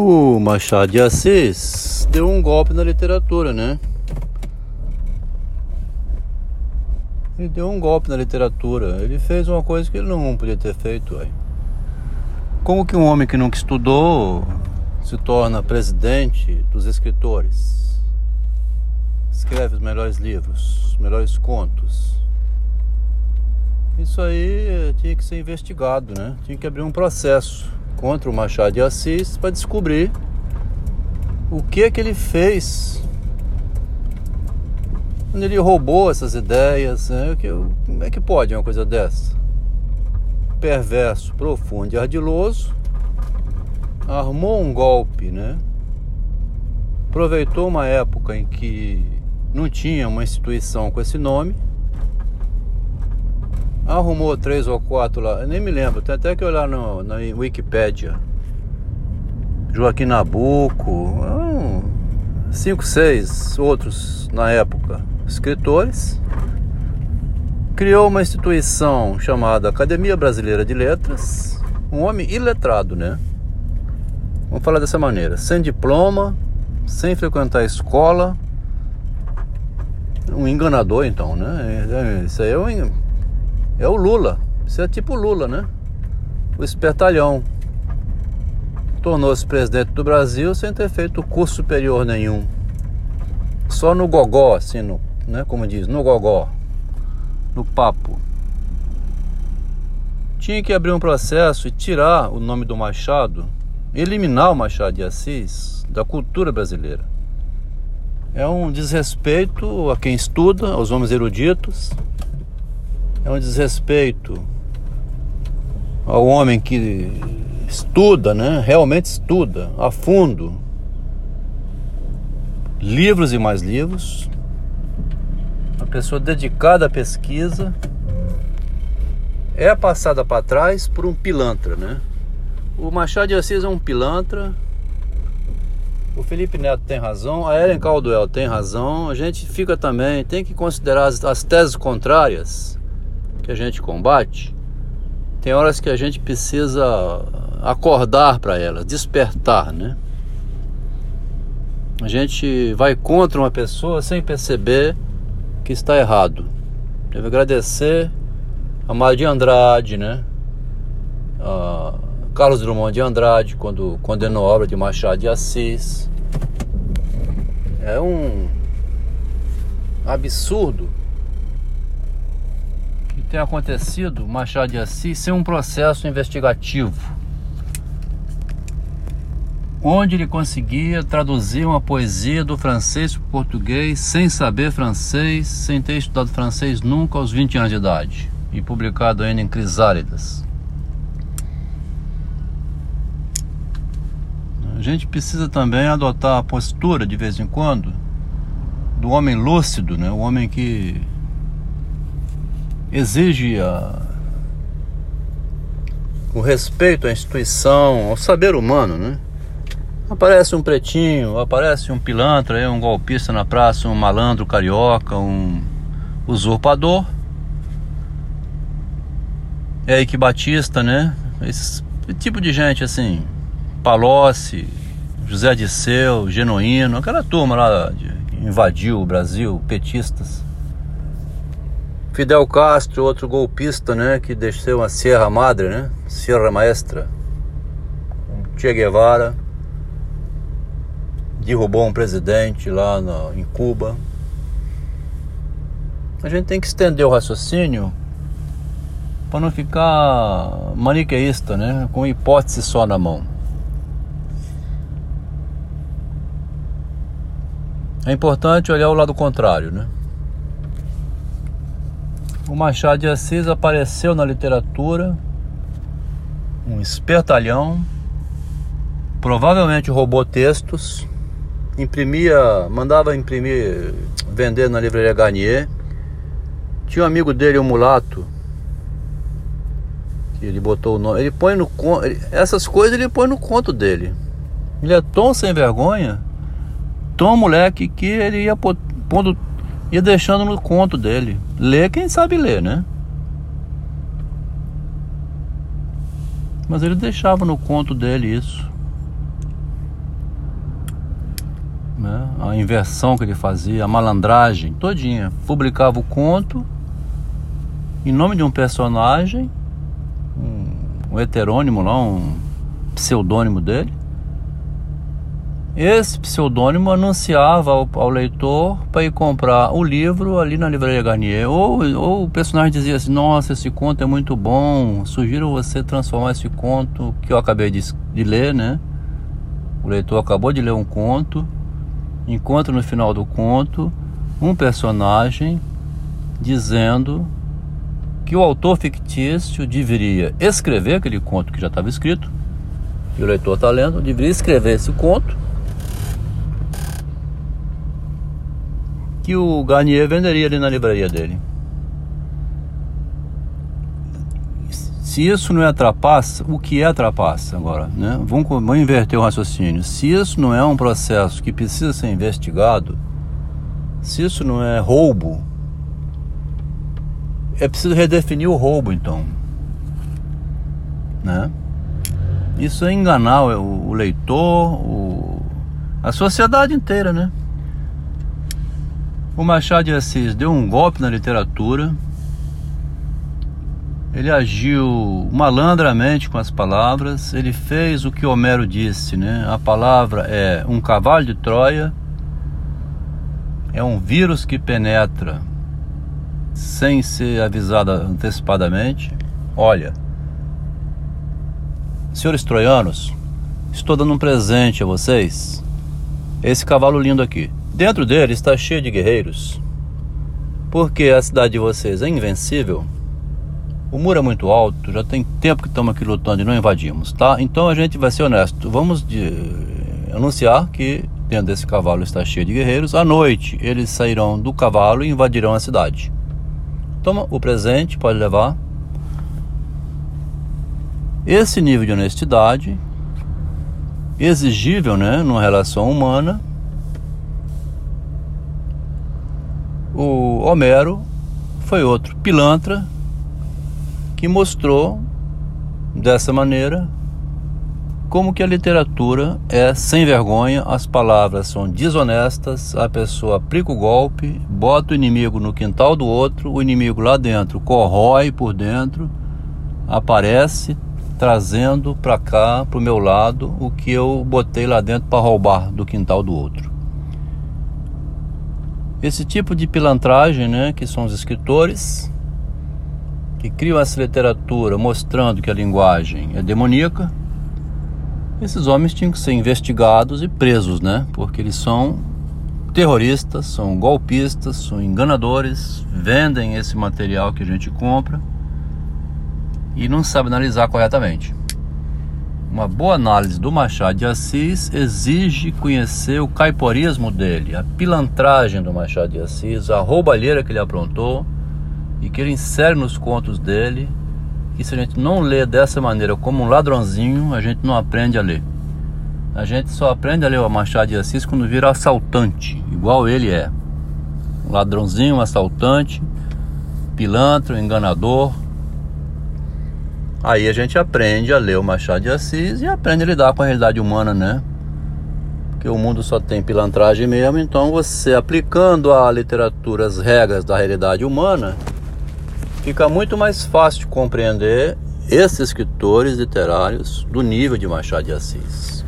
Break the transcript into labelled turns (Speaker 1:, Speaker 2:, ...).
Speaker 1: O Machado de Assis deu um golpe na literatura, né? Ele deu um golpe na literatura. Ele fez uma coisa que ele não podia ter feito. Aí. Como que um homem que nunca estudou se torna presidente dos escritores? Escreve os melhores livros, os melhores contos. Isso aí tinha que ser investigado, né? Tinha que abrir um processo contra o Machado de Assis para descobrir o que é que ele fez quando ele roubou essas ideias. Né? Como é que pode uma coisa dessa? Perverso, profundo e ardiloso, armou um golpe, né? Aproveitou uma época em que não tinha uma instituição com esse nome arrumou três ou quatro lá, eu nem me lembro, tem até que olhar no, na Wikipédia. Joaquim Nabuco, um, cinco, seis outros na época, escritores. Criou uma instituição chamada Academia Brasileira de Letras, um homem iletrado, né? Vamos falar dessa maneira, sem diploma, sem frequentar escola, um enganador então, né? É, isso aí é um é o Lula. Isso é tipo Lula, né? O espertalhão. Tornou-se presidente do Brasil sem ter feito curso superior nenhum. Só no gogó, assim, no, né? Como diz, no gogó. No papo. Tinha que abrir um processo e tirar o nome do Machado, eliminar o Machado de Assis da cultura brasileira. É um desrespeito a quem estuda, aos homens eruditos, é um desrespeito ao homem que estuda, né? Realmente estuda a fundo. Livros e mais livros. Uma pessoa dedicada à pesquisa é passada para trás por um pilantra, né? O Machado de Assis é um pilantra. O Felipe Neto tem razão, a Ellen Caldwell tem razão. A gente fica também, tem que considerar as, as teses contrárias que a gente combate, tem horas que a gente precisa acordar para elas, despertar, né? A gente vai contra uma pessoa sem perceber que está errado. Devo agradecer a Mário de Andrade, né? A Carlos Drummond de Andrade, quando condenou a obra de Machado de Assis. É um absurdo tem acontecido, Machado de Assis, sem um processo investigativo, onde ele conseguia traduzir uma poesia do francês para o português sem saber francês, sem ter estudado francês nunca aos 20 anos de idade, e publicado ainda em Crisálidas. A gente precisa também adotar a postura de vez em quando do homem lúcido, né? o homem que exige a, o respeito à instituição, ao saber humano, né? Aparece um pretinho, aparece um pilantra, um golpista na praça, um malandro carioca, um usurpador. É que Batista, né? Esse tipo de gente assim, Palocci, José Disseu, Genuíno, aquela turma lá que invadiu o Brasil, petistas. Fidel Castro, outro golpista, né, que desceu a Sierra Madre, né, Sierra Maestra. Che Guevara derrubou um presidente lá no, em Cuba. A gente tem que estender o raciocínio para não ficar maniqueísta, né, com hipótese só na mão. É importante olhar o lado contrário, né? O Machado de Assis apareceu na literatura, um espertalhão, provavelmente roubou textos, imprimia, mandava imprimir, vender na livraria Garnier. Tinha um amigo dele, um mulato, que ele botou o nome. Ele põe no essas coisas ele põe no conto dele. Ele é tão sem vergonha, tão moleque que ele ia pondo ia deixando no conto dele. Lê quem sabe ler, né? Mas ele deixava no conto dele isso. a inversão que ele fazia, a malandragem todinha. Publicava o conto em nome de um personagem, um heterônimo lá, um pseudônimo dele. Esse pseudônimo anunciava ao, ao leitor para ir comprar o livro ali na livraria Garnier. Ou, ou o personagem dizia assim: Nossa, esse conto é muito bom, sugiro você transformar esse conto que eu acabei de, de ler, né? O leitor acabou de ler um conto, encontra no final do conto um personagem dizendo que o autor fictício deveria escrever aquele conto que já estava escrito, e o leitor está lendo, deveria escrever esse conto, que o Garnier venderia ali na livraria dele. Se isso não é trapaça, o que é trapaça agora? Né? Vamos, vamos inverter o raciocínio. Se isso não é um processo que precisa ser investigado, se isso não é roubo, é preciso redefinir o roubo então. Né? Isso é enganar o, o leitor, o, a sociedade inteira, né? O Machado de Assis deu um golpe na literatura ele agiu malandramente com as palavras, ele fez o que Homero disse, né? A palavra é um cavalo de Troia, é um vírus que penetra sem ser avisado antecipadamente. Olha, senhores troianos, estou dando um presente a vocês. Esse cavalo lindo aqui. Dentro dele está cheio de guerreiros. Porque a cidade de vocês é invencível o muro é muito alto, já tem tempo que estamos aqui lutando e não invadimos, tá? Então a gente vai ser honesto. Vamos de, anunciar que dentro desse cavalo está cheio de guerreiros. À noite eles sairão do cavalo e invadirão a cidade. Toma o presente, pode levar. Esse nível de honestidade exigível, né, numa relação humana. O Homero foi outro pilantra que mostrou dessa maneira como que a literatura é sem vergonha, as palavras são desonestas, a pessoa aplica o golpe, bota o inimigo no quintal do outro, o inimigo lá dentro corrói por dentro, aparece trazendo para cá, para o meu lado, o que eu botei lá dentro para roubar do quintal do outro. Esse tipo de pilantragem, né, que são os escritores, que criam essa literatura mostrando que a linguagem é demoníaca, esses homens tinham que ser investigados e presos, né? Porque eles são terroristas, são golpistas, são enganadores, vendem esse material que a gente compra e não sabe analisar corretamente. Uma boa análise do Machado de Assis exige conhecer o caiporismo dele, a pilantragem do Machado de Assis, a roubalheira que ele aprontou e que ele insere nos contos dele. E se a gente não lê dessa maneira como um ladrãozinho, a gente não aprende a ler. A gente só aprende a ler o Machado de Assis quando vira assaltante, igual ele é. Um ladrãozinho, um assaltante, pilantra, enganador. Aí a gente aprende a ler o Machado de Assis e aprende a lidar com a realidade humana, né? Porque o mundo só tem pilantragem mesmo, então você aplicando à literatura as regras da realidade humana, fica muito mais fácil de compreender esses escritores literários do nível de Machado de Assis.